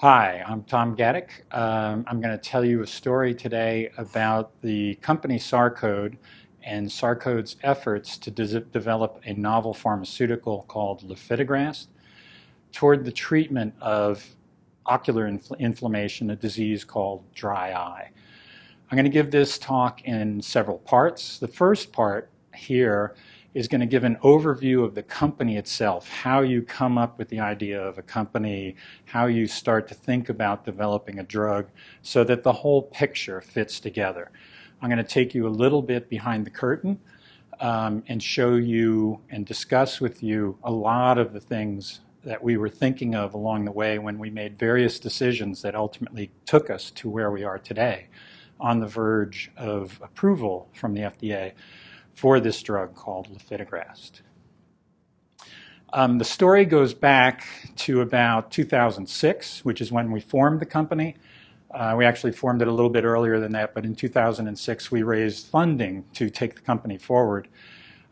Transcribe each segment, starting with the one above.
Hi, I'm Tom Gadek. Um, I'm going to tell you a story today about the company SARcode and SARcode's efforts to de develop a novel pharmaceutical called lifitegrast toward the treatment of ocular infl inflammation, a disease called dry eye. I'm going to give this talk in several parts. The first part here is going to give an overview of the company itself, how you come up with the idea of a company, how you start to think about developing a drug so that the whole picture fits together. I'm going to take you a little bit behind the curtain um, and show you and discuss with you a lot of the things that we were thinking of along the way when we made various decisions that ultimately took us to where we are today on the verge of approval from the FDA for this drug called lifitegrast. Um, the story goes back to about 2006, which is when we formed the company. Uh, we actually formed it a little bit earlier than that, but in 2006 we raised funding to take the company forward.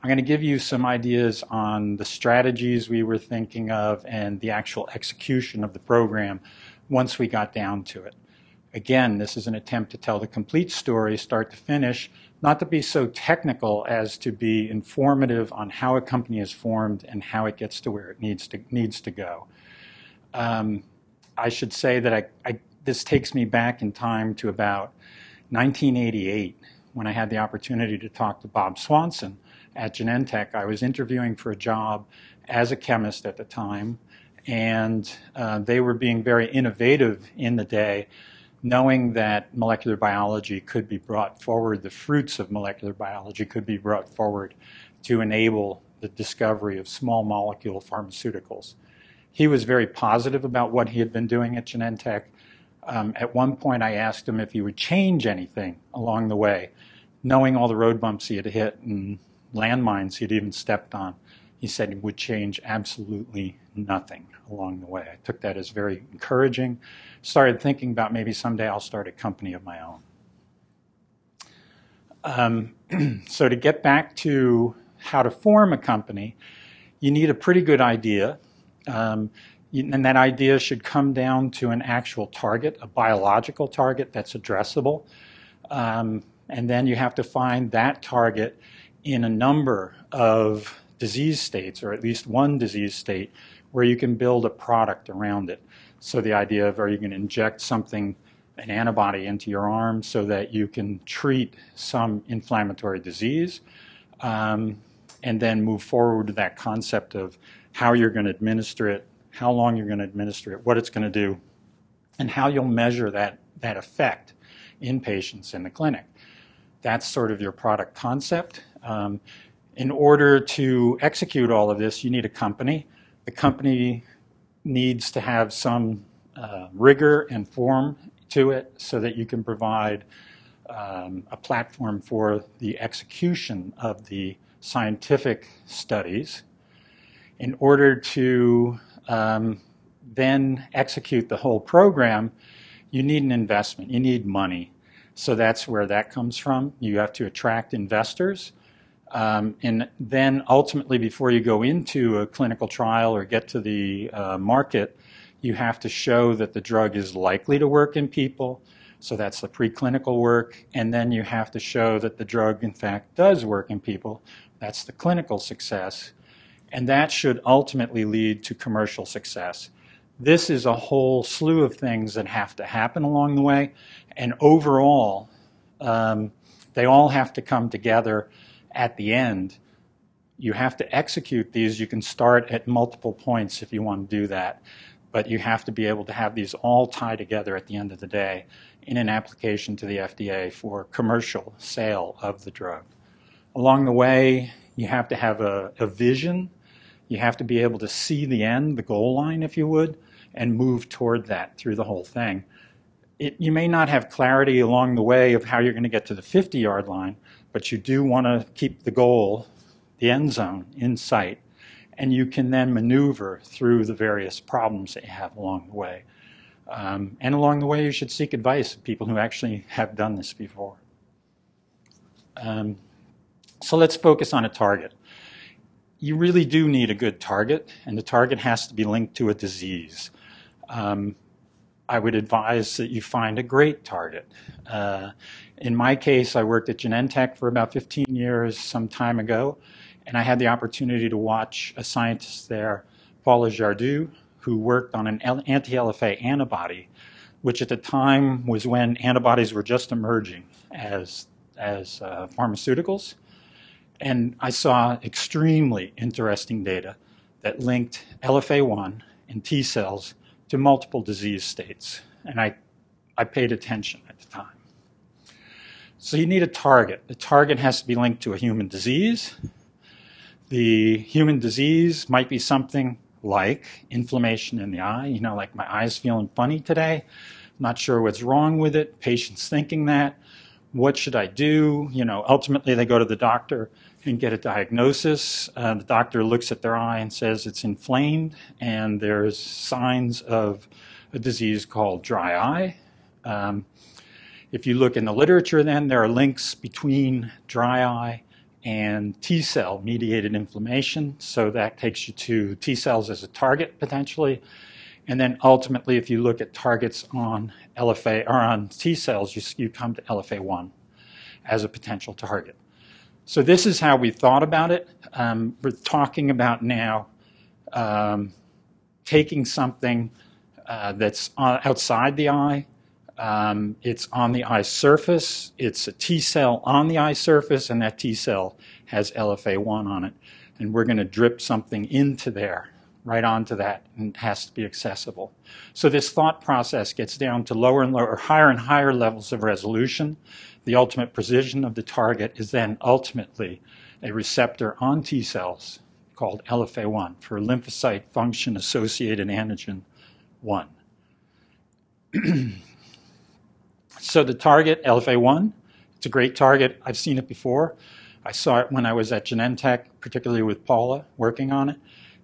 I'm going to give you some ideas on the strategies we were thinking of and the actual execution of the program once we got down to it. Again, this is an attempt to tell the complete story, start to finish, not to be so technical as to be informative on how a company is formed and how it gets to where it needs to, needs to go. Um, I should say that I, I, this takes me back in time to about 1988 when I had the opportunity to talk to Bob Swanson at Genentech. I was interviewing for a job as a chemist at the time, and uh, they were being very innovative in the day knowing that molecular biology could be brought forward, the fruits of molecular biology could be brought forward to enable the discovery of small molecule pharmaceuticals. He was very positive about what he had been doing at Genentech. Um, at one point, I asked him if he would change anything along the way, knowing all the road bumps he had hit and landmines he had even stepped on. He said he would change absolutely nothing along the way. I took that as very encouraging. Started thinking about maybe someday I'll start a company of my own. Um, so to get back to how to form a company, you need a pretty good idea. Um, and that idea should come down to an actual target, a biological target that's addressable. Um, and then you have to find that target in a number of disease states, or at least one disease state, where you can build a product around it. So the idea of are you going to inject something, an antibody into your arm so that you can treat some inflammatory disease, um, and then move forward to that concept of how you're going to administer it, how long you're going to administer it, what it's going to do, and how you'll measure that, that effect in patients in the clinic. That's sort of your product concept. Um, in order to execute all of this, you need a company. The company needs to have some uh, rigor and form to it so that you can provide um, a platform for the execution of the scientific studies. In order to um, then execute the whole program you need an investment. You need money. So that's where that comes from. You have to attract investors um, and then ultimately, before you go into a clinical trial or get to the uh, market, you have to show that the drug is likely to work in people. So that's the preclinical work. And then you have to show that the drug, in fact, does work in people. That's the clinical success. And that should ultimately lead to commercial success. This is a whole slew of things that have to happen along the way. And overall, um, they all have to come together at the end, you have to execute these. You can start at multiple points if you want to do that, but you have to be able to have these all tie together at the end of the day in an application to the FDA for commercial sale of the drug. Along the way, you have to have a, a vision. You have to be able to see the end, the goal line, if you would, and move toward that through the whole thing. It, you may not have clarity along the way of how you're going to get to the 50 yard line, but you do want to keep the goal, the end zone, in sight. And you can then maneuver through the various problems that you have along the way. Um, and along the way, you should seek advice of people who actually have done this before. Um, so let's focus on a target. You really do need a good target, and the target has to be linked to a disease. Um, I would advise that you find a great target. Uh, in my case, I worked at Genentech for about 15 years some time ago, and I had the opportunity to watch a scientist there, Paula Jardieu, who worked on an anti-LFA antibody, which at the time was when antibodies were just emerging as, as uh, pharmaceuticals. And I saw extremely interesting data that linked LFA1 and T cells to multiple disease states. And I, I paid attention at the time. So you need a target. The target has to be linked to a human disease. The human disease might be something like inflammation in the eye. You know, like my eye's feeling funny today. Not sure what's wrong with it. Patient's thinking that. What should I do? You know, ultimately they go to the doctor and get a diagnosis. Uh, the doctor looks at their eye and says it's inflamed, and there's signs of a disease called dry eye. Um, if you look in the literature, then there are links between dry eye and T cell mediated inflammation. So that takes you to T cells as a target potentially. And then ultimately, if you look at targets on LFA or on T cells, you, you come to LFA1 as a potential target. So this is how we thought about it. Um, we're talking about now um, taking something uh, that's outside the eye. Um, it's on the eye surface. It's a T cell on the eye surface, and that T cell has LFA1 on it. And we're going to drip something into there, right onto that, and it has to be accessible. So this thought process gets down to lower and lower, higher and higher levels of resolution. The ultimate precision of the target is then ultimately a receptor on T cells called LFA1 for lymphocyte function associated antigen 1. so the target, LFA1, it's a great target. I've seen it before. I saw it when I was at Genentech, particularly with Paula working on it.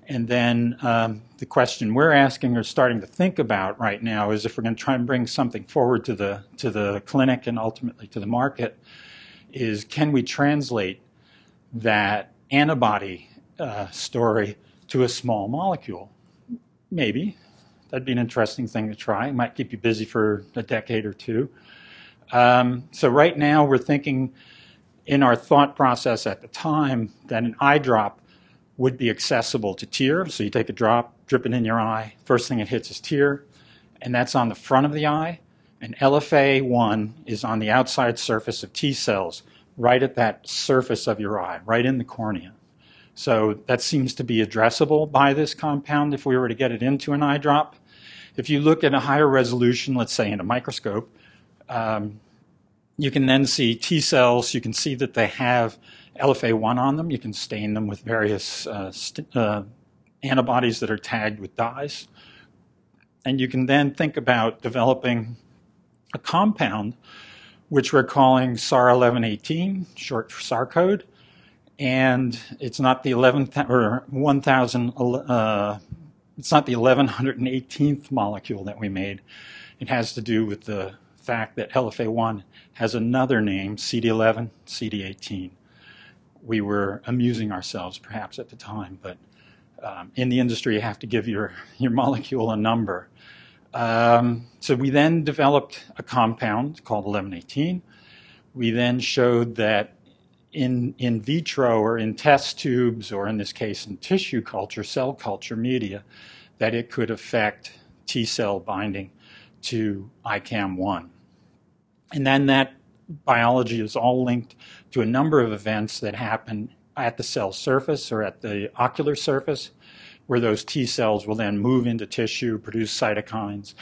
And then um, the question we're asking or starting to think about right now is if we're going to try and bring something forward to the to the clinic and ultimately to the market, is can we translate that antibody uh, story to a small molecule? Maybe that'd be an interesting thing to try. It might keep you busy for a decade or two. Um, so right now we're thinking in our thought process at the time that an eye drop would be accessible to tear. So you take a drop, drip it in your eye. First thing it hits is tear, and that's on the front of the eye. And LFA1 is on the outside surface of T cells, right at that surface of your eye, right in the cornea. So that seems to be addressable by this compound if we were to get it into an eye drop. If you look at a higher resolution, let's say in a microscope, um, you can then see T cells. You can see that they have LFA1 on them. You can stain them with various uh, uh, antibodies that are tagged with dyes. And you can then think about developing a compound which we're calling SAR 1118, short for SARcode. And it's not the 11th or 1000, uh, it's not the 1118th molecule that we made. It has to do with the fact that LFA1 has another name, CD11, CD18 we were amusing ourselves perhaps at the time, but um, in the industry, you have to give your, your molecule a number. Um, so we then developed a compound called 1118. We then showed that in, in vitro or in test tubes, or in this case in tissue culture, cell culture media, that it could affect T cell binding to ICAM1. And then that biology is all linked to a number of events that happen at the cell surface or at the ocular surface, where those T cells will then move into tissue, produce cytokines,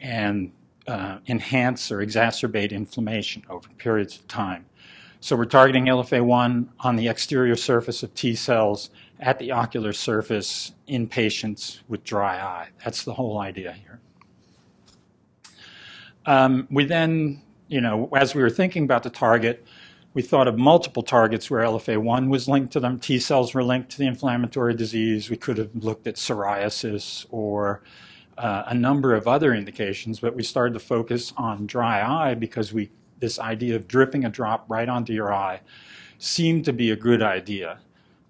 and uh, enhance or exacerbate inflammation over periods of time. So we're targeting LFA1 on the exterior surface of T cells at the ocular surface in patients with dry eye. That's the whole idea here. Um, we then you know, as we were thinking about the target, we thought of multiple targets where LFA1 was linked to them. T cells were linked to the inflammatory disease. We could have looked at psoriasis or uh, a number of other indications, but we started to focus on dry eye because we this idea of dripping a drop right onto your eye seemed to be a good idea.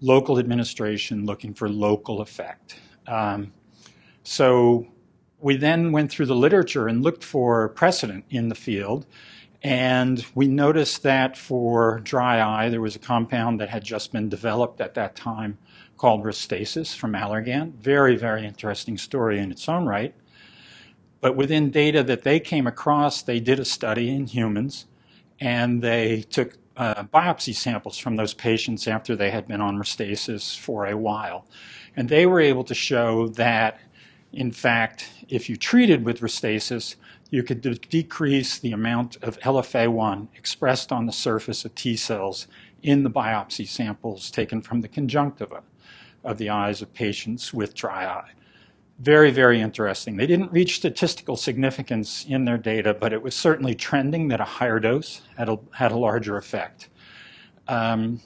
Local administration looking for local effect. Um, so we then went through the literature and looked for precedent in the field. And we noticed that for dry eye, there was a compound that had just been developed at that time called Restasis from Allergan. Very, very interesting story in its own right. But within data that they came across, they did a study in humans and they took uh, biopsy samples from those patients after they had been on Restasis for a while. And they were able to show that, in fact, if you treated with Restasis, you could de- decrease the amount of LFA1 expressed on the surface of T cells in the biopsy samples taken from the conjunctiva of the eyes of patients with dry eye. Very, very interesting. They didn't reach statistical significance in their data, but it was certainly trending that a higher dose had a, had a larger effect. Um,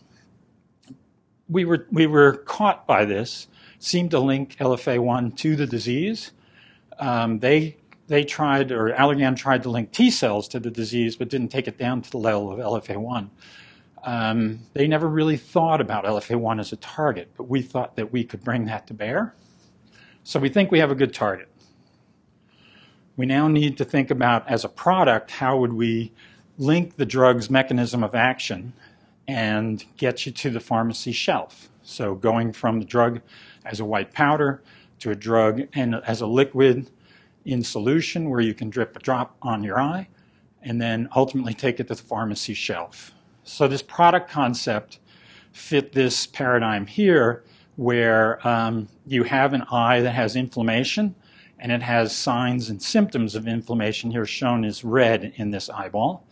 we, were, we were caught by this, seemed to link LFA1 to the disease. Um, they, they tried, or Allergan tried to link T cells to the disease, but didn't take it down to the level of LFA1. Um, they never really thought about LFA1 as a target, but we thought that we could bring that to bear. So we think we have a good target. We now need to think about, as a product, how would we link the drug's mechanism of action and get you to the pharmacy shelf. So going from the drug as a white powder to a drug and as a liquid in solution where you can drip a drop on your eye and then ultimately take it to the pharmacy shelf. So this product concept fit this paradigm here where um, you have an eye that has inflammation and it has signs and symptoms of inflammation here shown as red in this eyeball.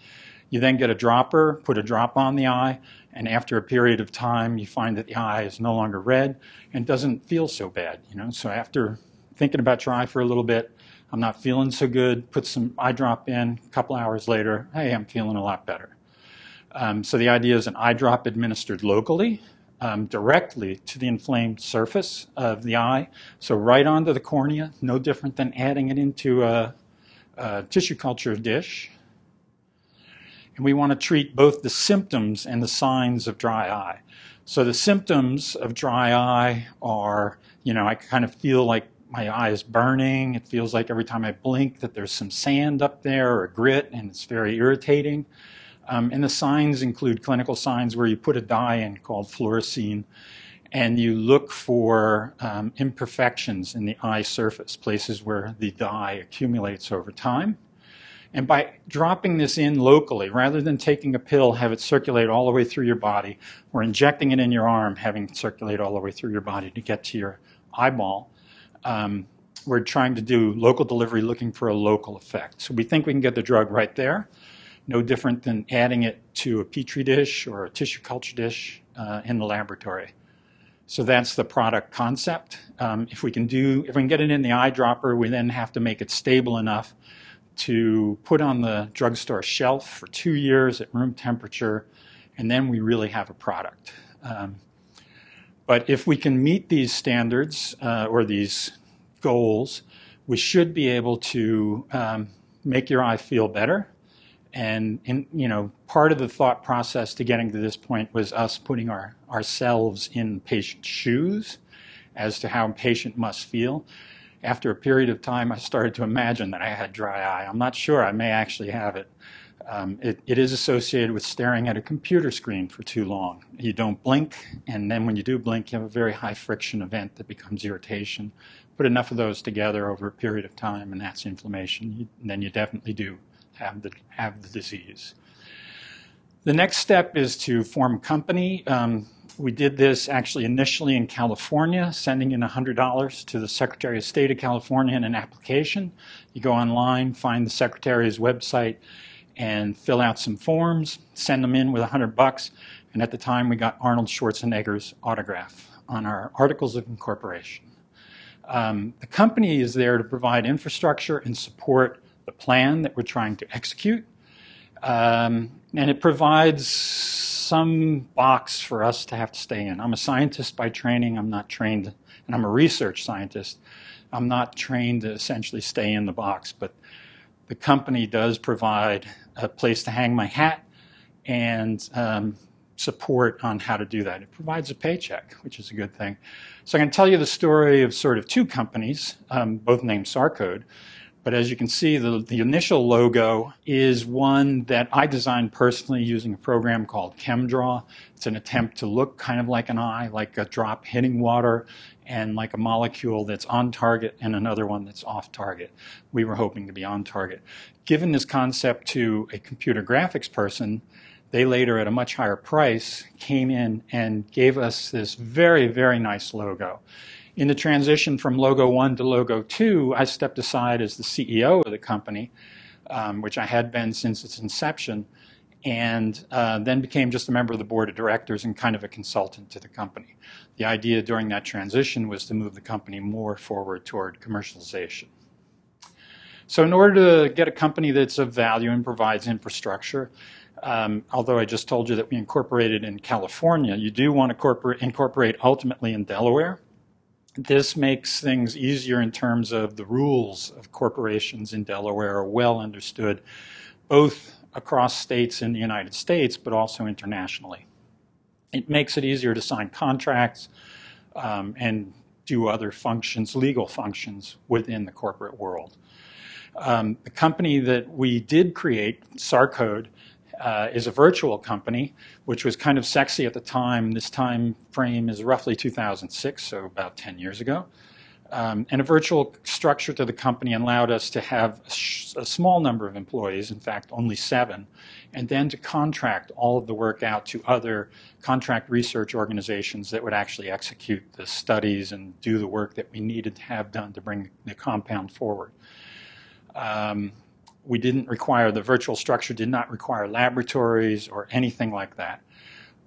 You then get a dropper, put a drop on the eye, and after a period of time, you find that the eye is no longer red and doesn't feel so bad. You know, so after thinking about your eye for a little bit, I'm not feeling so good. Put some eye drop in. A couple hours later, hey, I'm feeling a lot better. Um, so the idea is an eye drop administered locally, um, directly to the inflamed surface of the eye, so right onto the cornea, no different than adding it into a, a tissue culture dish. And we want to treat both the symptoms and the signs of dry eye. So the symptoms of dry eye are, you know, I kind of feel like my eye is burning. It feels like every time I blink that there's some sand up there or grit, and it's very irritating. Um, and the signs include clinical signs where you put a dye in called fluorescein, and you look for um, imperfections in the eye surface, places where the dye accumulates over time. And by dropping this in locally, rather than taking a pill, have it circulate all the way through your body, or injecting it in your arm, having it circulate all the way through your body to get to your eyeball, um, we're trying to do local delivery looking for a local effect. So we think we can get the drug right there, no different than adding it to a petri dish or a tissue culture dish uh, in the laboratory. So that's the product concept. Um, if we can do, if we can get it in the eyedropper, we then have to make it stable enough to put on the drugstore shelf for two years at room temperature, and then we really have a product. Um, but if we can meet these standards uh, or these goals, we should be able to um, make your eye feel better. And in, you know, part of the thought process to getting to this point was us putting our, ourselves in patient's shoes as to how a patient must feel after a period of time, I started to imagine that I had dry eye. I'm not sure. I may actually have it. Um, it, it is associated with staring at a computer screen for too long. You don't blink, and then when you do blink, you have a very high friction event that becomes irritation. Put enough of those together over a period of time, and that's inflammation. You, then you definitely do have the, have the disease. The next step is to form a company. Um, we did this actually initially in California, sending in $100 to the Secretary of State of California in an application. You go online, find the Secretary's website, and fill out some forms, send them in with 100 bucks. And at the time, we got Arnold Schwarzenegger's autograph on our Articles of Incorporation. Um, the company is there to provide infrastructure and support the plan that we're trying to execute. Um, and it provides some box for us to have to stay in. I'm a scientist by training. I'm not trained, and I'm a research scientist. I'm not trained to essentially stay in the box, but the company does provide a place to hang my hat and um, support on how to do that. It provides a paycheck, which is a good thing. So I can tell you the story of sort of two companies, um, both named SARcode. But as you can see, the, the initial logo is one that I designed personally using a program called ChemDraw. It's an attempt to look kind of like an eye, like a drop hitting water, and like a molecule that's on target and another one that's off target. We were hoping to be on target. Given this concept to a computer graphics person, they later, at a much higher price, came in and gave us this very, very nice logo. In the transition from Logo 1 to Logo 2, I stepped aside as the CEO of the company, um, which I had been since its inception, and uh, then became just a member of the board of directors and kind of a consultant to the company. The idea during that transition was to move the company more forward toward commercialization. So, in order to get a company that's of value and provides infrastructure, um, although I just told you that we incorporated in California, you do want to incorporate ultimately in Delaware. This makes things easier in terms of the rules of corporations in Delaware are well understood, both across states in the United States, but also internationally. It makes it easier to sign contracts um, and do other functions, legal functions within the corporate world. Um, the company that we did create, SARcode, uh, is a virtual company, which was kind of sexy at the time. This time frame is roughly 2006, so about 10 years ago. Um, and a virtual structure to the company allowed us to have a, sh- a, small number of employees, in fact, only seven, and then to contract all of the work out to other contract research organizations that would actually execute the studies and do the work that we needed to have done to bring the compound forward. Um, we didn't require, the virtual structure did not require laboratories or anything like that.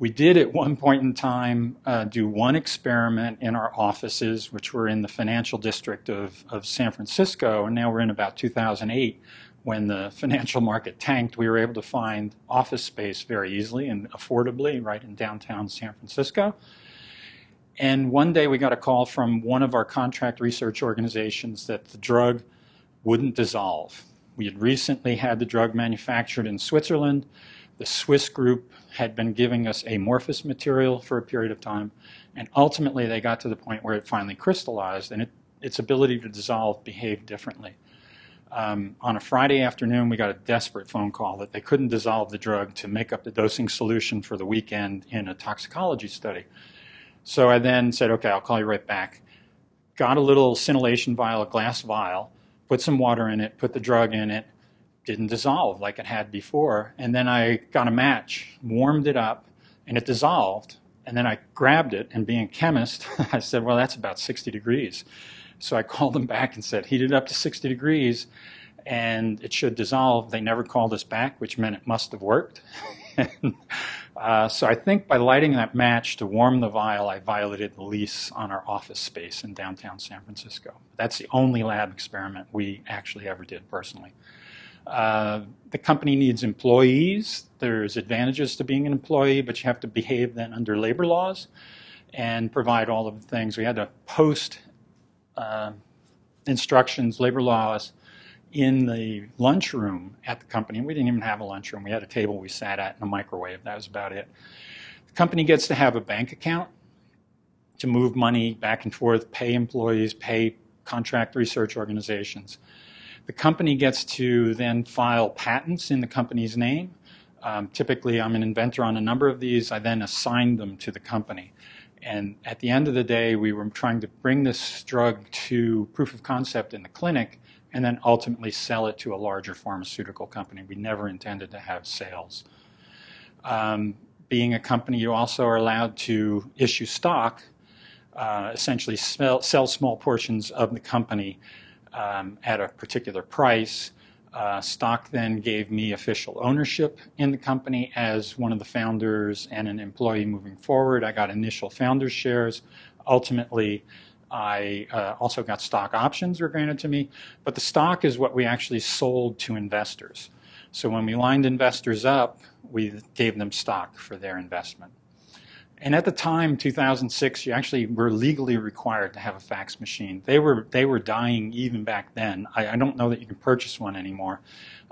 We did at one point in time uh, do one experiment in our offices, which were in the financial district of, of San Francisco, and now we're in about 2008 when the financial market tanked. We were able to find office space very easily and affordably right in downtown San Francisco. And one day we got a call from one of our contract research organizations that the drug wouldn't dissolve. We had recently had the drug manufactured in Switzerland. The Swiss group had been giving us amorphous material for a period of time, and ultimately they got to the point where it finally crystallized and it, its ability to dissolve behaved differently. Um, on a Friday afternoon, we got a desperate phone call that they couldn't dissolve the drug to make up the dosing solution for the weekend in a toxicology study. So I then said, okay, I'll call you right back. Got a little scintillation vial, a glass vial, put some water in it, put the drug in it, didn't dissolve like it had before. And then I got a match, warmed it up, and it dissolved. And then I grabbed it, and being a chemist, I said, well, that's about 60 degrees. So I called them back and said, heat it up to 60 degrees, and it should dissolve. They never called us back, which meant it must have worked. uh, so I think by lighting that match to warm the vial, I violated the lease on our office space in downtown San Francisco. That's the only lab experiment we actually ever did personally. Uh, the company needs employees. There's advantages to being an employee, but you have to behave then under labor laws and provide all of the things. We had to post uh, instructions, labor laws, in the lunchroom at the company. We didn't even have a lunchroom. We had a table we sat at and a microwave. That was about it. The company gets to have a bank account to move money back and forth, pay employees, pay contract research organizations. The company gets to then file patents in the company's name. Um, typically, I'm an inventor on a number of these. I then assign them to the company. And at the end of the day, we were trying to bring this drug to proof of concept in the clinic and then ultimately sell it to a larger pharmaceutical company. We never intended to have sales. Um, being a company, you also are allowed to issue stock, uh, essentially sell, sell, small portions of the company um, at a particular price. Uh, stock then gave me official ownership in the company as one of the founders and an employee moving forward. I got initial founders shares. Ultimately, I uh, also got stock options were granted to me, but the stock is what we actually sold to investors. So when we lined investors up, we gave them stock for their investment. And at the time, 2006, you actually were legally required to have a fax machine. They were they were dying even back then. I, I don't know that you can purchase one anymore,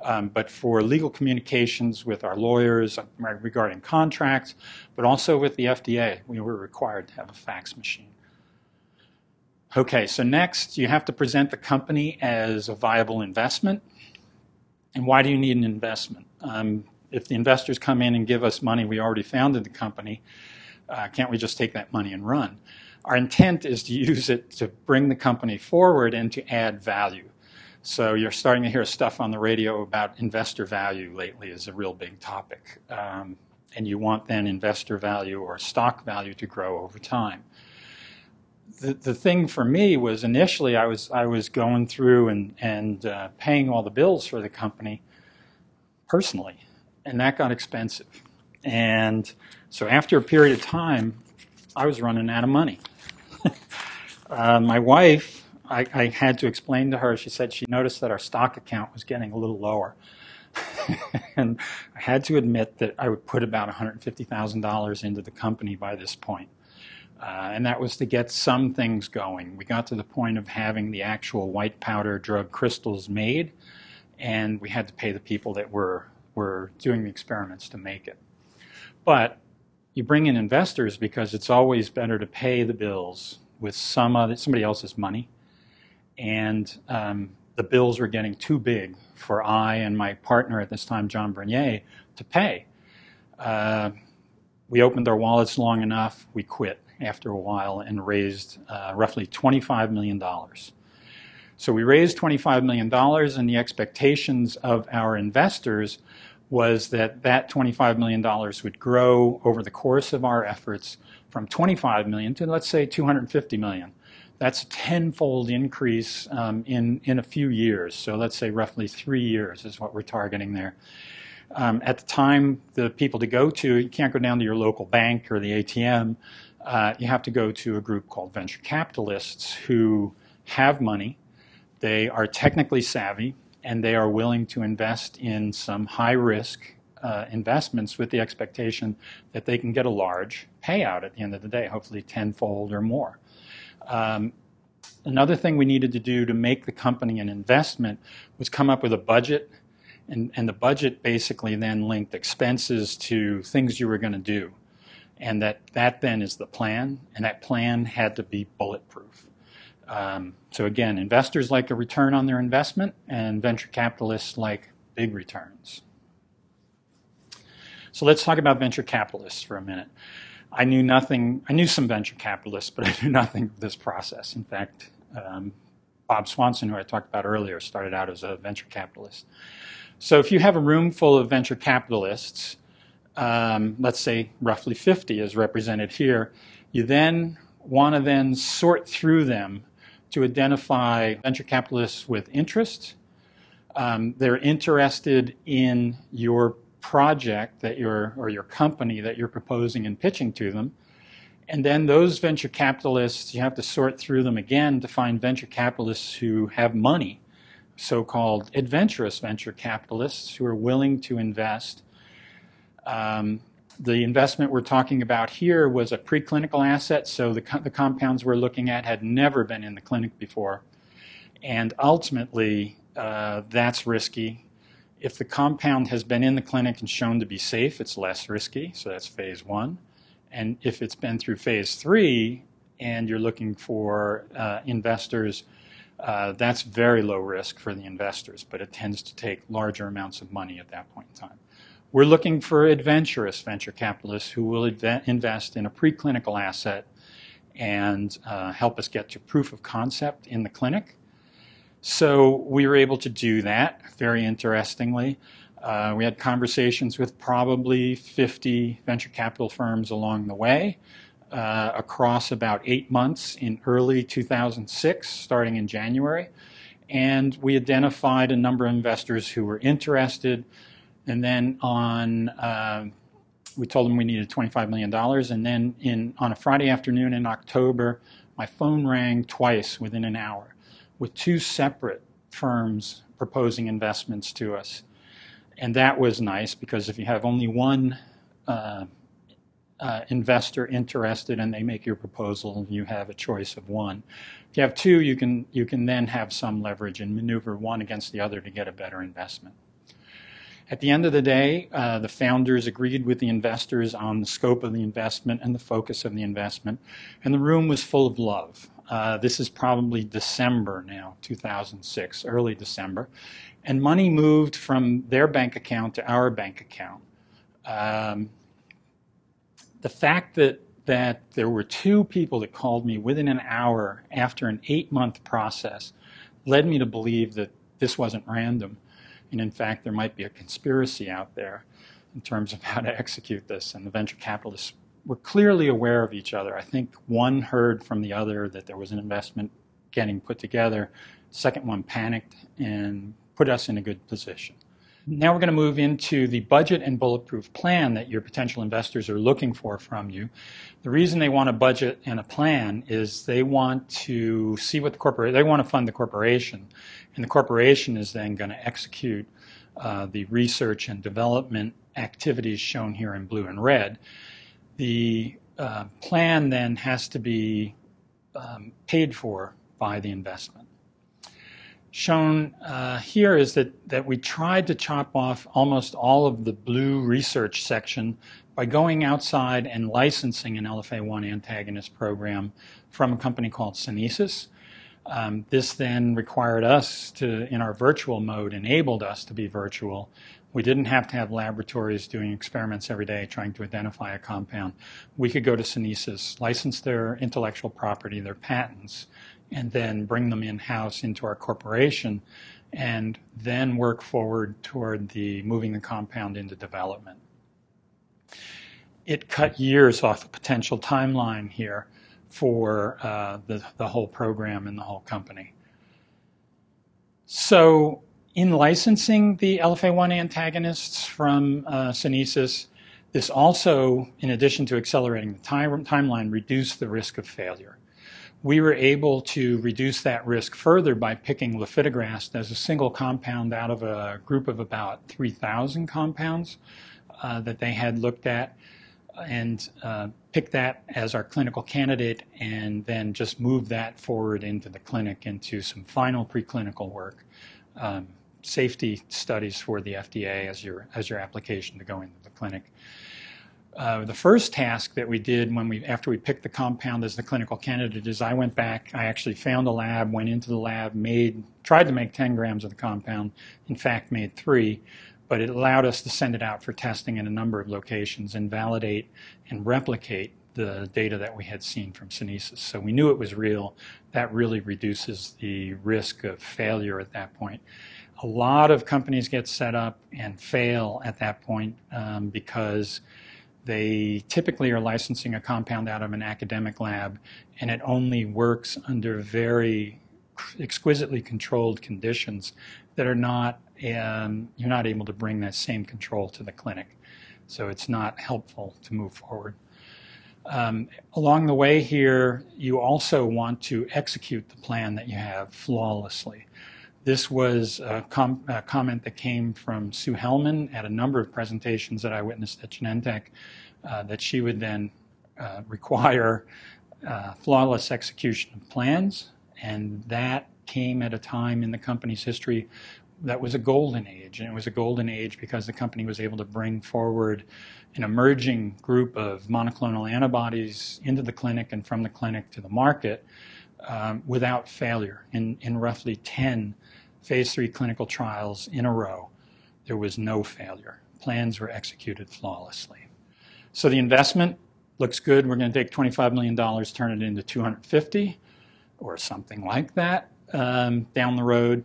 um, but for legal communications with our lawyers uh, regarding contracts, but also with the FDA, we were required to have a fax machine. Okay, so next you have to present the company as a viable investment. And why do you need an investment? Um, if the investors come in and give us money, we already founded the company uh, can't we just take that money and run? Our intent is to use it to bring the company forward and to add value. So you're starting to hear stuff on the radio about investor value lately is a real big topic. Um, and you want then investor value or stock value to grow over time. The, the thing for me was initially I was I was going through and and uh, paying all the bills for the company personally, and that got expensive. And so after a period of time, I was running out of money. uh, my wife, I, I, had to explain to her, she said she noticed that our stock account was getting a little lower. and I had to admit that I would put about $150,000 into the company by this point. Uh, and that was to get some things going. We got to the point of having the actual white powder drug crystals made, and we had to pay the people that were, were doing the experiments to make it. But you bring in investors because it's always better to pay the bills with some other, somebody else's money. And um, the bills were getting too big for I and my partner at this time, John Burnier, to pay. Uh, we opened our wallets long enough, we quit after a while and raised uh, roughly $25 million. So we raised $25 million, and the expectations of our investors was that that $25 million would grow over the course of our efforts from 25 million to let's say 250 million. That's a tenfold increase um, in, in a few years. So let's say roughly three years is what we're targeting there. Um, at the time, the people to go to, you can't go down to your local bank or the ATM. Uh, you have to go to a group called venture capitalists who have money. They are technically savvy and they are willing to invest in some high risk uh, investments with the expectation that they can get a large payout at the end of the day, hopefully tenfold or more. Um, another thing we needed to do to make the company an investment was come up with a budget, and, and the budget basically then linked expenses to things you were going to do. And that, that then is the plan, and that plan had to be bulletproof. Um, so again, investors like a return on their investment, and venture capitalists like big returns. So let's talk about venture capitalists for a minute. I knew nothing, I knew some venture capitalists, but I knew nothing of this process. In fact, um, Bob Swanson, who I talked about earlier, started out as a venture capitalist. So if you have a room full of venture capitalists, um, let's say roughly 50 is represented here, you then want to then sort through them to identify venture capitalists with interest. Um, they're interested in your project that you're or your company that you're proposing and pitching to them. And then those venture capitalists, you have to sort through them again to find venture capitalists who have money, so called adventurous venture capitalists who are willing to invest. Um, the investment we're talking about here was a preclinical asset, so the, co- the compounds we're looking at had never been in the clinic before. And ultimately, uh, that's risky. If the compound has been in the clinic and shown to be safe, it's less risky, so that's phase one. And if it's been through phase three and you're looking for uh, investors, uh, that's very low risk for the investors, but it tends to take larger amounts of money at that point in time. We're looking for adventurous venture capitalists who will invest in a preclinical asset and uh, help us get to proof of concept in the clinic. So we were able to do that very interestingly. Uh, we had conversations with probably 50 venture capital firms along the way uh, across about eight months in early 2006, starting in January. And we identified a number of investors who were interested and then on, uh, we told them we needed $25 million. And then in, on a Friday afternoon in October, my phone rang twice within an hour with two separate firms proposing investments to us. And that was nice because if you have only one uh, uh, investor interested and they make your proposal you have a choice of one. If you have two, you can, you can then have some leverage and maneuver one against the other to get a better investment. At the end of the day, uh, the founders agreed with the investors on the scope of the investment and the focus of the investment, and the room was full of love. Uh, this is probably December now, 2006, early December, and money moved from their bank account to our bank account. Um, the fact that that there were two people that called me within an hour after an eight month process led me to believe that this wasn't random. And in fact, there might be a conspiracy out there in terms of how to execute this. And the venture capitalists were clearly aware of each other. I think one heard from the other that there was an investment getting put together. Second one panicked and put us in a good position. Now we're going to move into the budget and bulletproof plan that your potential investors are looking for from you. The reason they want a budget and a plan is they want to see what the corporation, they want to fund the corporation, and the corporation is then going to execute uh, the research and development activities shown here in blue and red. The uh, plan then has to be um, paid for by the investment shown uh, here is that, that we tried to chop off almost all of the blue research section by going outside and licensing an LFA1 antagonist program from a company called Sunesis. Um, this then required us to, in our virtual mode, enabled us to be virtual. We didn't have to have laboratories doing experiments every day trying to identify a compound. We could go to Sunesis, license their intellectual property, their patents, and then bring them in house into our corporation and then work forward toward the moving the compound into development. It cut years off the potential timeline here for uh, the, the whole program and the whole company. So, in licensing the LFA1 antagonists from uh, Sunesis, this also, in addition to accelerating the time, timeline, reduced the risk of failure we were able to reduce that risk further by picking lifitegrast as a single compound out of a group of about 3,000 compounds uh, that they had looked at and uh, pick that as our clinical candidate and then just move that forward into the clinic into some final preclinical work. Um, safety studies for the FDA as your as your application to go into the clinic. Uh, the first task that we did when we after we picked the compound as the clinical candidate is I went back, I actually found a lab, went into the lab, made tried to make 10 grams of the compound, in fact made three, but it allowed us to send it out for testing in a number of locations and validate and replicate the data that we had seen from Sunesis. So we knew it was real. That really reduces the risk of failure at that point. A lot of companies get set up and fail at that point um, because they typically are licensing a compound out of an academic lab, and it only works under very exquisitely controlled conditions that are not, um, you're not able to bring that same control to the clinic. So it's not helpful to move forward. Um, along the way here, you also want to execute the plan that you have flawlessly. This was a, com- a, comment that came from Sue Hellmann at a number of presentations that I witnessed at Genentech, uh, that she would then uh, require uh, flawless execution of plans, and that came at a time in the company's history that was a golden age, and it was a golden age because the company was able to bring forward an emerging group of monoclonal antibodies into the clinic and from the clinic to the market um, without failure in, in roughly 10 phase three clinical trials in a row, there was no failure. Plans were executed flawlessly. So the investment looks good. We're going to take $25 million, turn it into 250 or something like that um, down the road.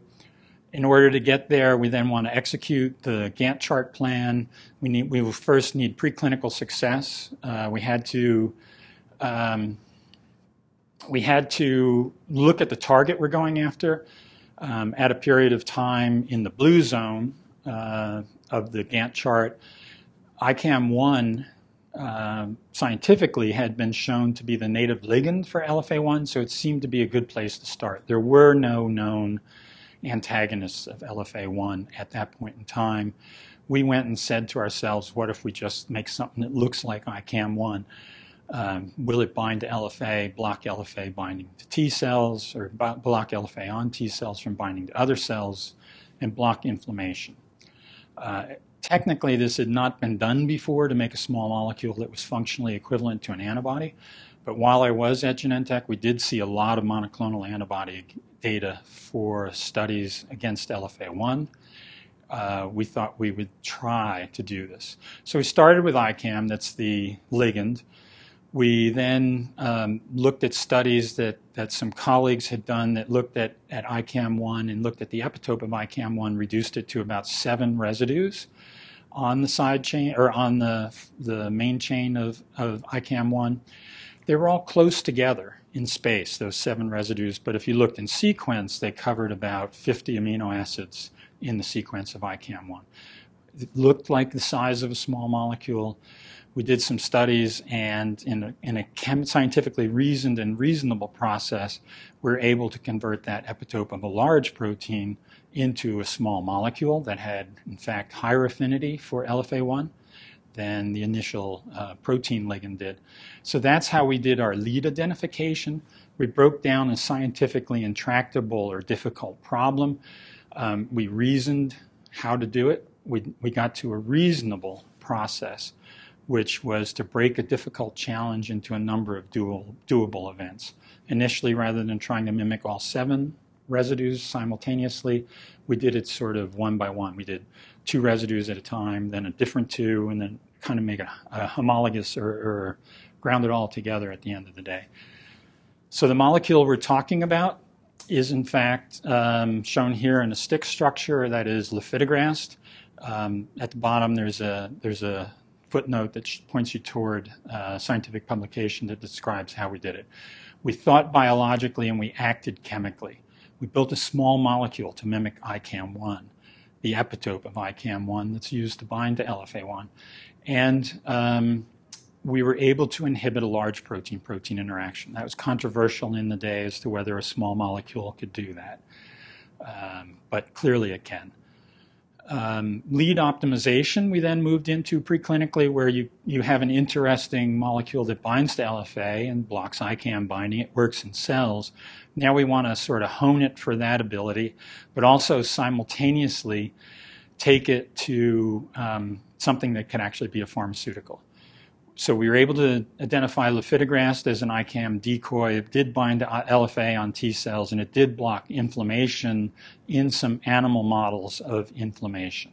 In order to get there, we then want to execute the Gantt chart plan. We need we will first need preclinical success. Uh, we had to um, we had to look at the target we're going after um, at a period of time in the blue zone uh, of the Gantt chart, ICAM1 uh, scientifically had been shown to be the native ligand for LFA1, so it seemed to be a good place to start. There were no known antagonists of LFA1 at that point in time. we went and said to ourselves, what if we just make something that looks like ICAM1? Um, will it bind to LFA, block LFA binding to T cells, or block LFA on T cells from binding to other cells, and block inflammation? Uh, technically, this had not been done before to make a small molecule that was functionally equivalent to an antibody. But while I was at Genentech, we did see a lot of monoclonal antibody data for studies against LFA1. Uh, we thought we would try to do this. So we started with ICAM, that's the ligand. We then um, looked at studies that, that some colleagues had done that looked at, at ICAM1 and looked at the epitope of ICAM1, reduced it to about seven residues on the side chain or on the, the main chain of, of ICAM1. They were all close together in space, those seven residues, but if you looked in sequence, they covered about 50 amino acids in the sequence of ICAM1. It looked like the size of a small molecule. We did some studies, and in a, in a chem- scientifically reasoned and reasonable process, we're able to convert that epitope of a large protein into a small molecule that had, in fact, higher affinity for LFA1 than the initial uh, protein ligand did. So that's how we did our lead identification. We broke down a scientifically intractable or difficult problem. Um, we reasoned how to do it. We, we got to a reasonable process, which was to break a difficult challenge into a number of dual, doable events. Initially, rather than trying to mimic all seven residues simultaneously, we did it sort of one by one. We did two residues at a time, then a different two, and then kind of make a, a homologous or, or ground it all together at the end of the day. So the molecule we're talking about is in fact um, shown here in a stick structure that is lifitegrast. Um, at the bottom, there's a there's a footnote that points you toward a uh, scientific publication that describes how we did it. We thought biologically and we acted chemically. We built a small molecule to mimic ICAM1 the epitope of ICAM1 that's used to bind to LFA1. And um, we were able to inhibit a large protein protein interaction. That was controversial in the day as to whether a small molecule could do that. Um, but clearly it can. Um, lead optimization, we then moved into preclinically where you, you have an interesting molecule that binds to LFA and blocks ICAM binding. It works in cells. Now we want to sort of hone it for that ability, but also simultaneously take it to um, something that can actually be a pharmaceutical so we were able to identify lifitegrast as an ICAM decoy. It did bind to LFA on T cells, and it did block inflammation in some animal models of inflammation,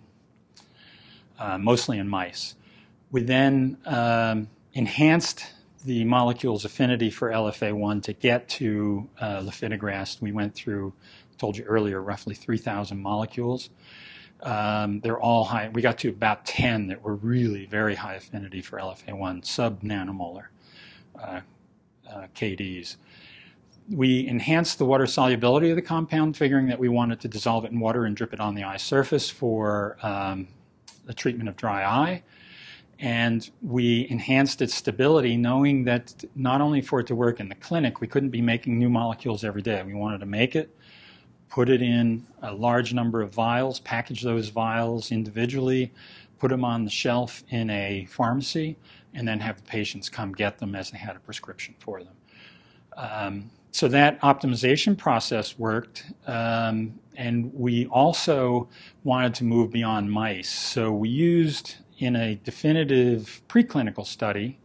uh, mostly in mice. We then um, enhanced the molecule's affinity for LFA1 to get to uh. We went through, told you earlier, roughly 3,000 molecules. Um, they're all high. We got to about 10 that were really very high affinity for LFA1, sub nanomolar uh, uh, KDs. We enhanced the water solubility of the compound, figuring that we wanted to dissolve it in water and drip it on the eye surface for um, the treatment of dry eye. And we enhanced its stability, knowing that not only for it to work in the clinic, we couldn't be making new molecules every day. We wanted to make it put it in a large number of vials, package those vials individually, put them on the shelf in a pharmacy, and then have the patients come get them as they had a prescription for them. Um, so that optimization process worked, um, and we also wanted to move beyond mice. So we used in a definitive preclinical study,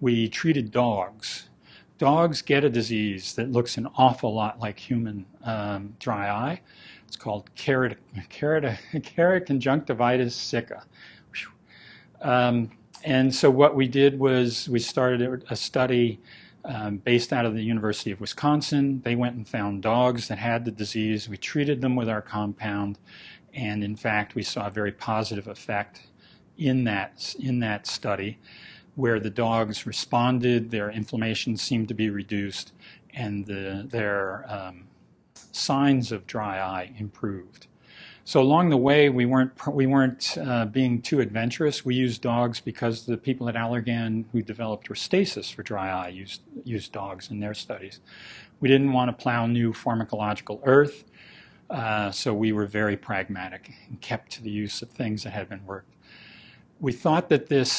we treated dogs dogs get a disease that looks an awful lot like human um, dry eye. It's called kerat, conjunctivitis sicca. Um, and so what we did was we started a study um, based out of the University of Wisconsin. They went and found dogs that had the disease. We treated them with our compound, and in fact, we saw a very positive effect in that in that study where the dogs responded, their inflammation seemed to be reduced, and the, their um, signs of dry eye improved. So along the way, we weren't we weren't uh, being too adventurous. We used dogs because the people at Allergan who developed Restasis for dry eye used used dogs in their studies. We didn't want to plow new pharmacological earth. Uh, so we were very pragmatic and kept to the use of things that had been worked. We thought that this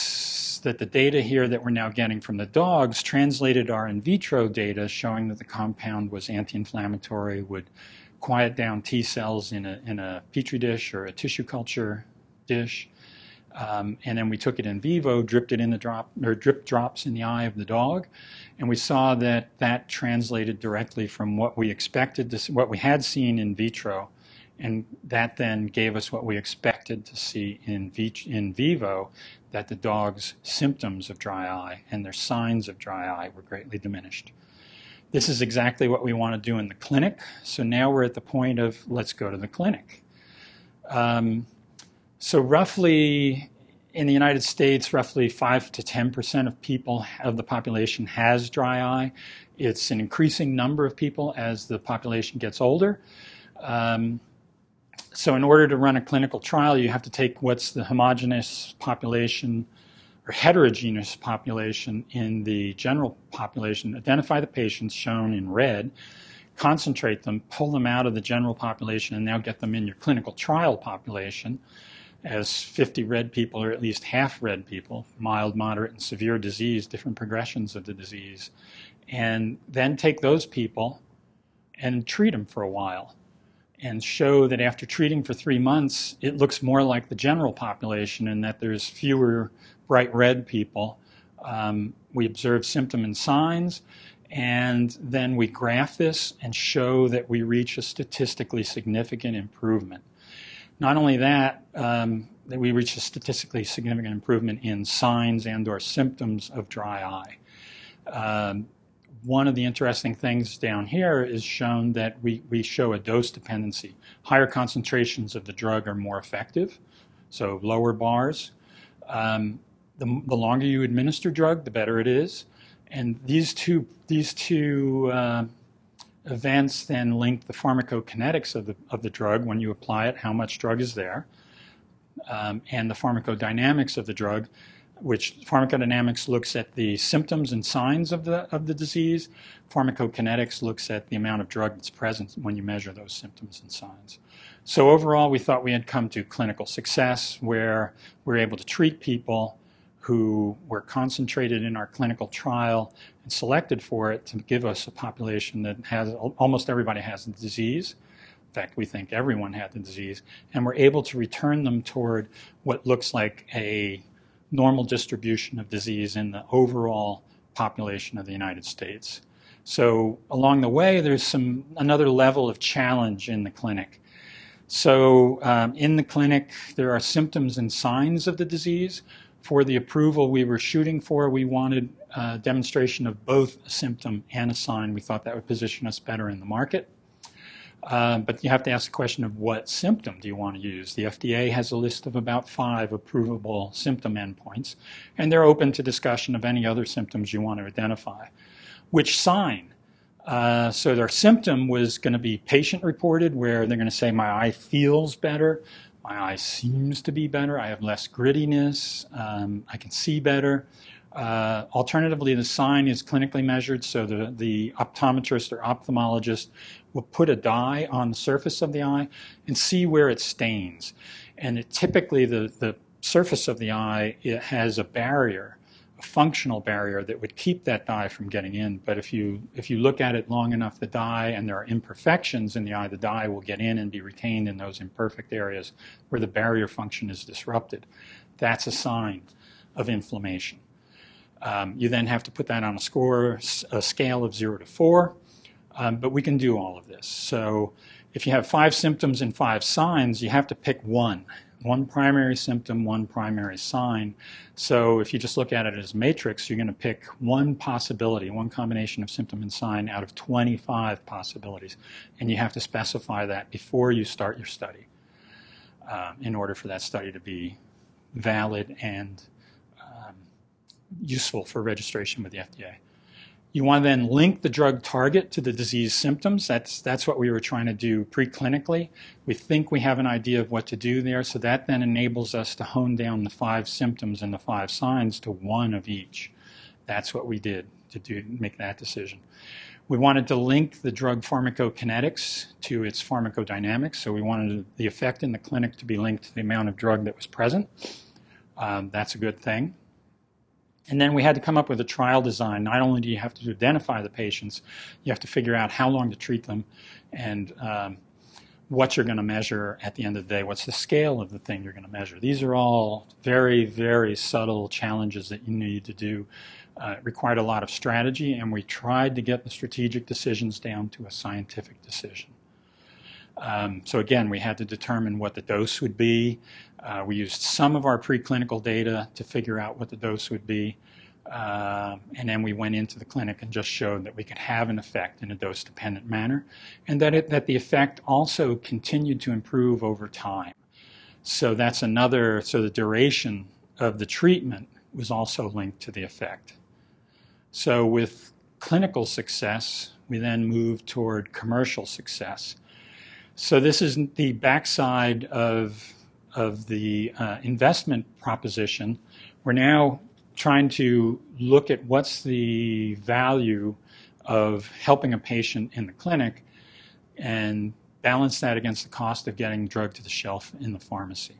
that the data here that we're now getting from the dogs translated our in vitro data showing that the compound was anti-inflammatory, would quiet down T cells in a, in a petri dish or a tissue culture dish. Um, and then we took it in vivo, dripped it in the drop or drip drops in the eye of the dog, and we saw that that translated directly from what we expected to what we had seen in vitro, and that then gave us what we expected to see in, in vivo, that the dog's symptoms of dry eye and their signs of dry eye were greatly diminished. This is exactly what we want to do in the clinic. So now we're at the point of let's go to the clinic. Um, so roughly in the United States, roughly 5 to 10% of people of the population has dry eye. It's an increasing number of people as the population gets older. Um, so in order to run a clinical trial, you have to take what's the homogeneous population or heterogeneous population in the general population, identify the patients shown in red, concentrate them, pull them out of the general population, and now get them in your clinical trial population as 50 red people or at least half red people, mild, moderate, and severe disease, different progressions of the disease, and then take those people and treat them for a while and show that after treating for three months, it looks more like the general population and that there's fewer bright red people. Um, we observe symptom and signs, and then we graph this and show that we reach a statistically significant improvement. Not only that, um, that we reach a statistically significant improvement in signs and or symptoms of dry eye. Um, one of the interesting things down here is shown that we, we show a dose dependency. Higher concentrations of the drug are more effective, so lower bars. Um, the, the, longer you administer drug, the better it is. And these two, these two uh, events then link the pharmacokinetics of the, of the drug when you apply it, how much drug is there, um, and the pharmacodynamics of the drug, which pharmacodynamics looks at the symptoms and signs of the, of the disease. Pharmacokinetics looks at the amount of drug that's present when you measure those symptoms and signs. So overall, we thought we had come to clinical success where we're able to treat people who were concentrated in our clinical trial and selected for it to give us a population that has almost everybody has the disease. In fact, we think everyone had the disease, and we're able to return them toward what looks like a normal distribution of disease in the overall population of the United States. So along the way, there's some another level of challenge in the clinic. So um, in the clinic, there are symptoms and signs of the disease, for the approval we were shooting for, we wanted a demonstration of both a symptom and a sign. We thought that would position us better in the market. Uh, but you have to ask the question of what symptom do you want to use? The FDA has a list of about five approvable symptom endpoints, and they're open to discussion of any other symptoms you want to identify. Which sign? Uh, so their symptom was going to be patient reported, where they're going to say, My eye feels better. My eye seems to be better. I have less grittiness. Um, I can see better. Uh, alternatively, the sign is clinically measured, so the, the optometrist or ophthalmologist will put a dye on the surface of the eye and see where it stains. And it, typically, the, the surface of the eye it has a barrier a functional barrier that would keep that dye from getting in. But if you if you look at it long enough, the dye and there are imperfections in the eye, the dye will get in and be retained in those imperfect areas where the barrier function is disrupted. That's a sign of inflammation. Um, you then have to put that on a score, a scale of zero to four, um, but we can do all of this. So if you have five symptoms and five signs, you have to pick one one primary symptom, one primary sign. So if you just look at it as matrix, you're going to pick one possibility, one combination of symptom and sign out of 25 possibilities. And you have to specify that before you start your study um, in order for that study to be valid and um, useful for registration with the FDA. You want to then link the drug target to the disease symptoms. That's, that's what we were trying to do preclinically. We think we have an idea of what to do there, so that then enables us to hone down the five symptoms and the five signs to one of each. That's what we did to do, make that decision. We wanted to link the drug pharmacokinetics to its pharmacodynamics, so we wanted the effect in the clinic to be linked to the amount of drug that was present. Um, that's a good thing. And then we had to come up with a trial design. Not only do you have to identify the patients, you have to figure out how long to treat them and um, what you're going to measure at the end of the day. What's the scale of the thing you're going to measure? These are all very, very subtle challenges that you need to do. Uh, it required a lot of strategy, and we tried to get the strategic decisions down to a scientific decision. Um, so again, we had to determine what the dose would be. Uh, we used some of our preclinical data to figure out what the dose would be. Uh, and then we went into the clinic and just showed that we could have an effect in a dose dependent manner and that, it, that the effect also continued to improve over time. So that's another, so the duration of the treatment was also linked to the effect. So with clinical success, we then moved toward commercial success. So this is the backside of, of the uh, investment proposition. We're now trying to look at what's the value of helping a patient in the clinic and balance that against the cost of getting drug to the shelf in the pharmacy.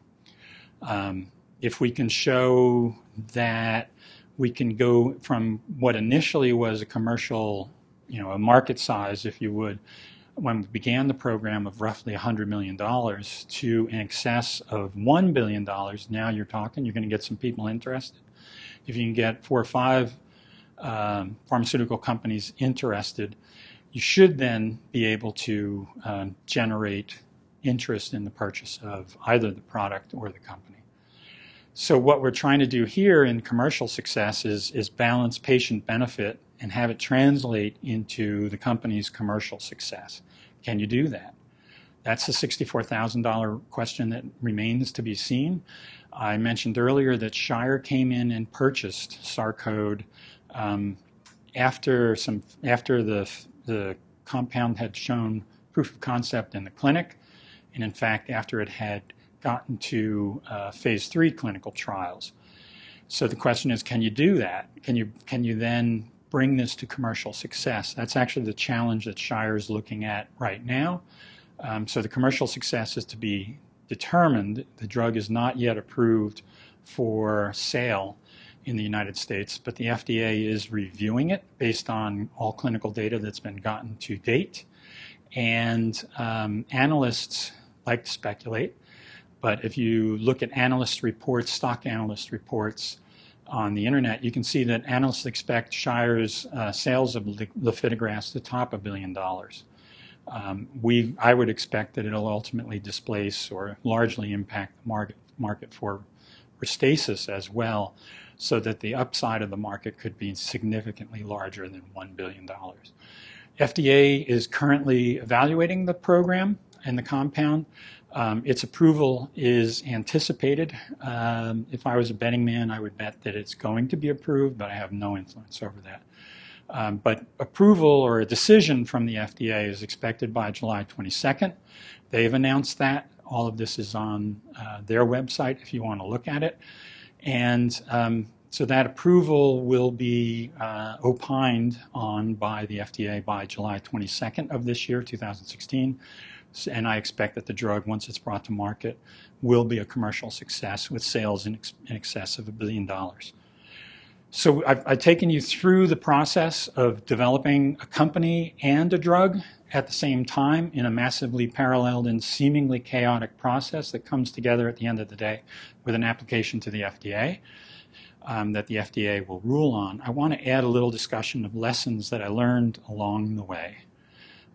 Um, if we can show that we can go from what initially was a commercial, you know, a market size, if you would, when we began the program of roughly $100 million to in excess of $1 billion, now you're talking, you're going to get some people interested if you can get four or five um, pharmaceutical companies interested, you should then be able to um, generate interest in the purchase of either the product or the company. So what we're trying to do here in commercial success is, is balance patient benefit and have it translate into the company's commercial success. Can you do that? That's a $64,000 question that remains to be seen. I mentioned earlier that Shire came in and purchased SARcode um, after some after the the compound had shown proof of concept in the clinic, and in fact after it had gotten to uh, phase three clinical trials. So the question is, can you do that? Can you can you then bring this to commercial success? That's actually the challenge that Shire is looking at right now. Um, so the commercial success is to be determined the drug is not yet approved for sale in the United States, but the FDA is reviewing it based on all clinical data that's been gotten to date. And um, analysts like to speculate, but if you look at analyst reports, stock analyst reports on the internet, you can see that analysts expect Shire's uh, sales of lifitegrast to top a billion dollars. Um, we, I would expect that it'll ultimately displace or largely impact the market, market for Restasis as well, so that the upside of the market could be significantly larger than $1 billion. FDA is currently evaluating the program and the compound. Um, its approval is anticipated. Um, if I was a betting man, I would bet that it's going to be approved, but I have no influence over that. Um, but approval or a decision from the FDA is expected by July 22nd. They've announced that. All of this is on uh, their website if you want to look at it. And um, so that approval will be uh, opined on by the FDA by July 22nd of this year, 2016. And I expect that the drug, once it's brought to market, will be a commercial success with sales in, ex- in excess of a billion dollars. So I've, I've, taken you through the process of developing a company and a drug at the same time in a massively paralleled and seemingly chaotic process that comes together at the end of the day with an application to the FDA um, that the FDA will rule on. I want to add a little discussion of lessons that I learned along the way.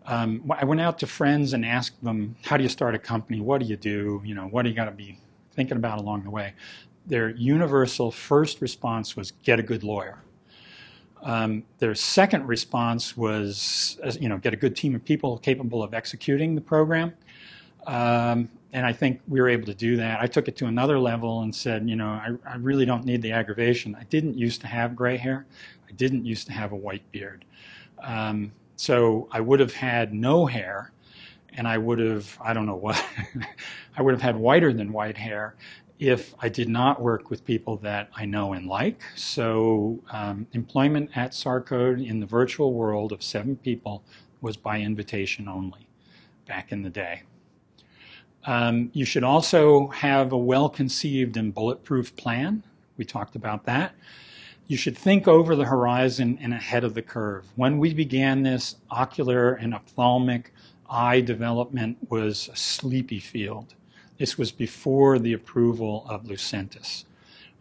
Um, I went out to friends and asked them, "How do you start a company? What do you do? You know, what do you got to be thinking about along the way?" their universal first response was get a good lawyer. Um, their second response was, you know, get a good team of people capable of executing the program. Um, and I think we were able to do that. I took it to another level and said, you know, I, I, really don't need the aggravation. I didn't used to have gray hair. I didn't used to have a white beard. Um, so I would have had no hair and I would have, I don't know what, I would have had whiter than white hair if I did not work with people that I know and like. So, um, employment at SARcode in the virtual world of seven people was by invitation only back in the day. Um, you should also have a well conceived and bulletproof plan. We talked about that. You should think over the horizon and ahead of the curve. When we began this, ocular and ophthalmic eye development was a sleepy field. This was before the approval of Lucentis.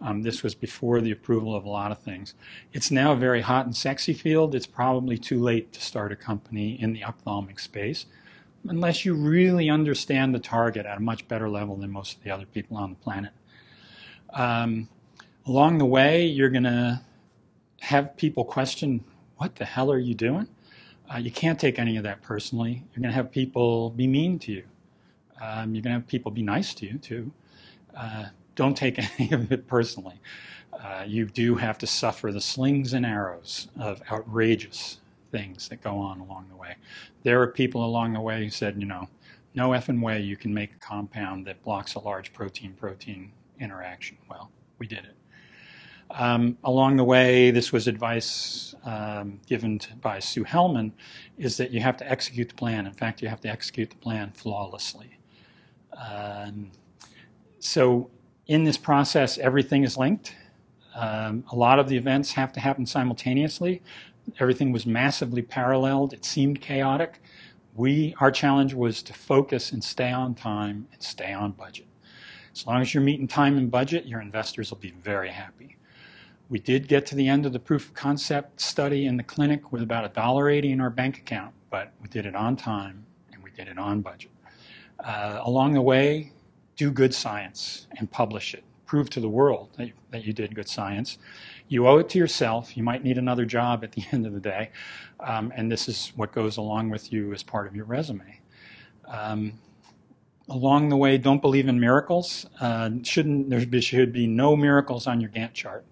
Um, this was before the approval of a lot of things. It's now a very hot and sexy field. It's probably too late to start a company in the ophthalmic space unless you really understand the target at a much better level than most of the other people on the planet. Um, along the way, you're going to have people question, What the hell are you doing? Uh, you can't take any of that personally. You're going to have people be mean to you. Um, you're going to have people be nice to you, too. Uh, don't take any of it personally. Uh, you do have to suffer the slings and arrows of outrageous things that go on along the way. There are people along the way who said, you know, no effing way you can make a compound that blocks a large protein protein interaction. Well, we did it. Um, along the way, this was advice um, given to, by Sue Hellmann, is that you have to execute the plan. In fact, you have to execute the plan flawlessly. Um, so, in this process, everything is linked. Um, a lot of the events have to happen simultaneously. Everything was massively paralleled. It seemed chaotic. We, our challenge was to focus and stay on time and stay on budget. As long as you're meeting time and budget, your investors will be very happy. We did get to the end of the proof of concept study in the clinic with about $1.80 in our bank account, but we did it on time and we did it on budget. Uh, along the way, do good science and publish it. Prove to the world that you, that you did good science. You owe it to yourself. You might need another job at the end of the day. Um, and this is what goes along with you as part of your resume. Um, along the way, don't believe in miracles. Uh, shouldn't there should be no miracles on your Gantt chart,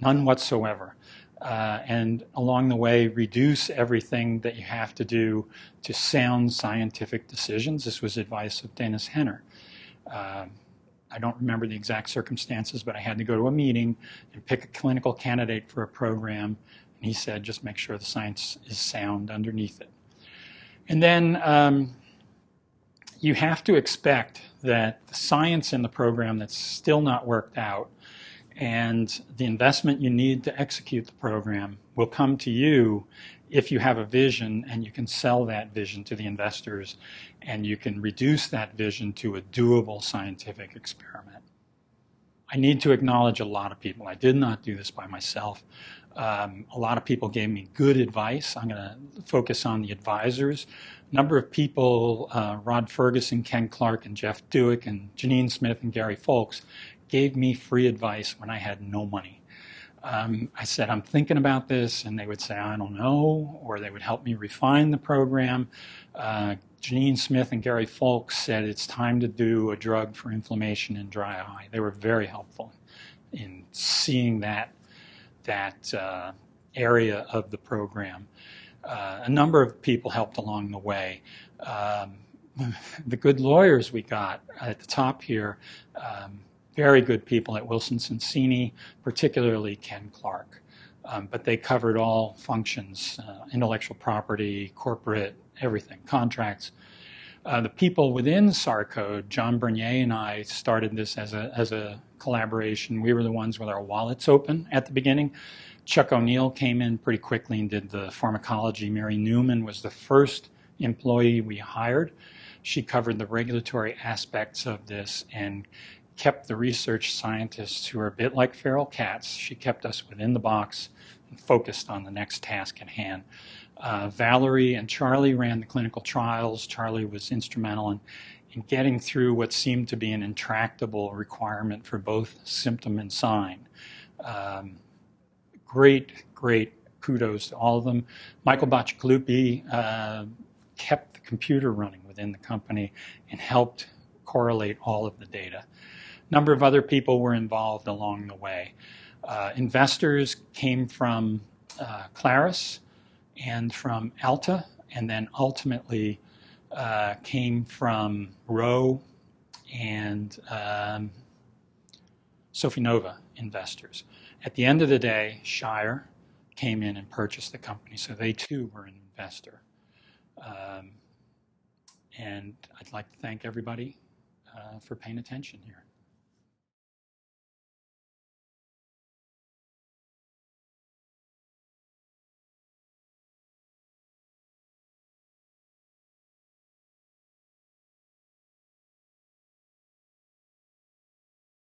none whatsoever. Uh, and along the way, reduce everything that you have to do to sound scientific decisions. This was advice of Dennis Henner. Uh, I don't remember the exact circumstances, but I had to go to a meeting and pick a clinical candidate for a program. And he said, just make sure the science is sound underneath it. And then um, you have to expect that the science in the program that's still not worked out and the investment you need to execute the program will come to you if you have a vision and you can sell that vision to the investors and you can reduce that vision to a doable scientific experiment. I need to acknowledge a lot of people. I did not do this by myself. Um, a lot of people gave me good advice. I'm going to focus on the advisors. A number of people, uh, Rod Ferguson, Ken Clark, and Jeff Dewick, and Janine Smith, and Gary Foulks, gave me free advice when I had no money. Um, I said, I'm thinking about this, and they would say, I don't know, or they would help me refine the program. Uh, Janine Smith and Gary Foulks said it's time to do a drug for inflammation and dry eye. They were very helpful in seeing that that uh, area of the program. Uh, a number of people helped along the way. Um, the good lawyers we got at the top here, um, very good people at Wilson Sonsini, particularly Ken Clark. Um, but they covered all functions uh, intellectual property, corporate, everything, contracts. Uh, the people within SARcode, John Burnier and I started this as a, as a collaboration. We were the ones with our wallets open at the beginning. Chuck O'Neill came in pretty quickly and did the pharmacology. Mary Newman was the first employee we hired. She covered the regulatory aspects of this and kept the research scientists who are a bit like feral cats. She kept us within the box and focused on the next task at hand. Uh, Valerie and Charlie ran the clinical trials. Charlie was instrumental in, in getting through what seemed to be an intractable requirement for both symptom and sign. Um, great, great kudos to all of them. Michael Bacigalupi uh, kept the computer running within the company and helped correlate all of the data number of other people were involved along the way. Uh, investors came from uh, Clarus and from Alta, and then ultimately uh, came from Rho and um, Sofinnova investors. At the end of the day, Shire came in and purchased the company, so they too were an investor. Um, and I'd like to thank everybody uh, for paying attention here.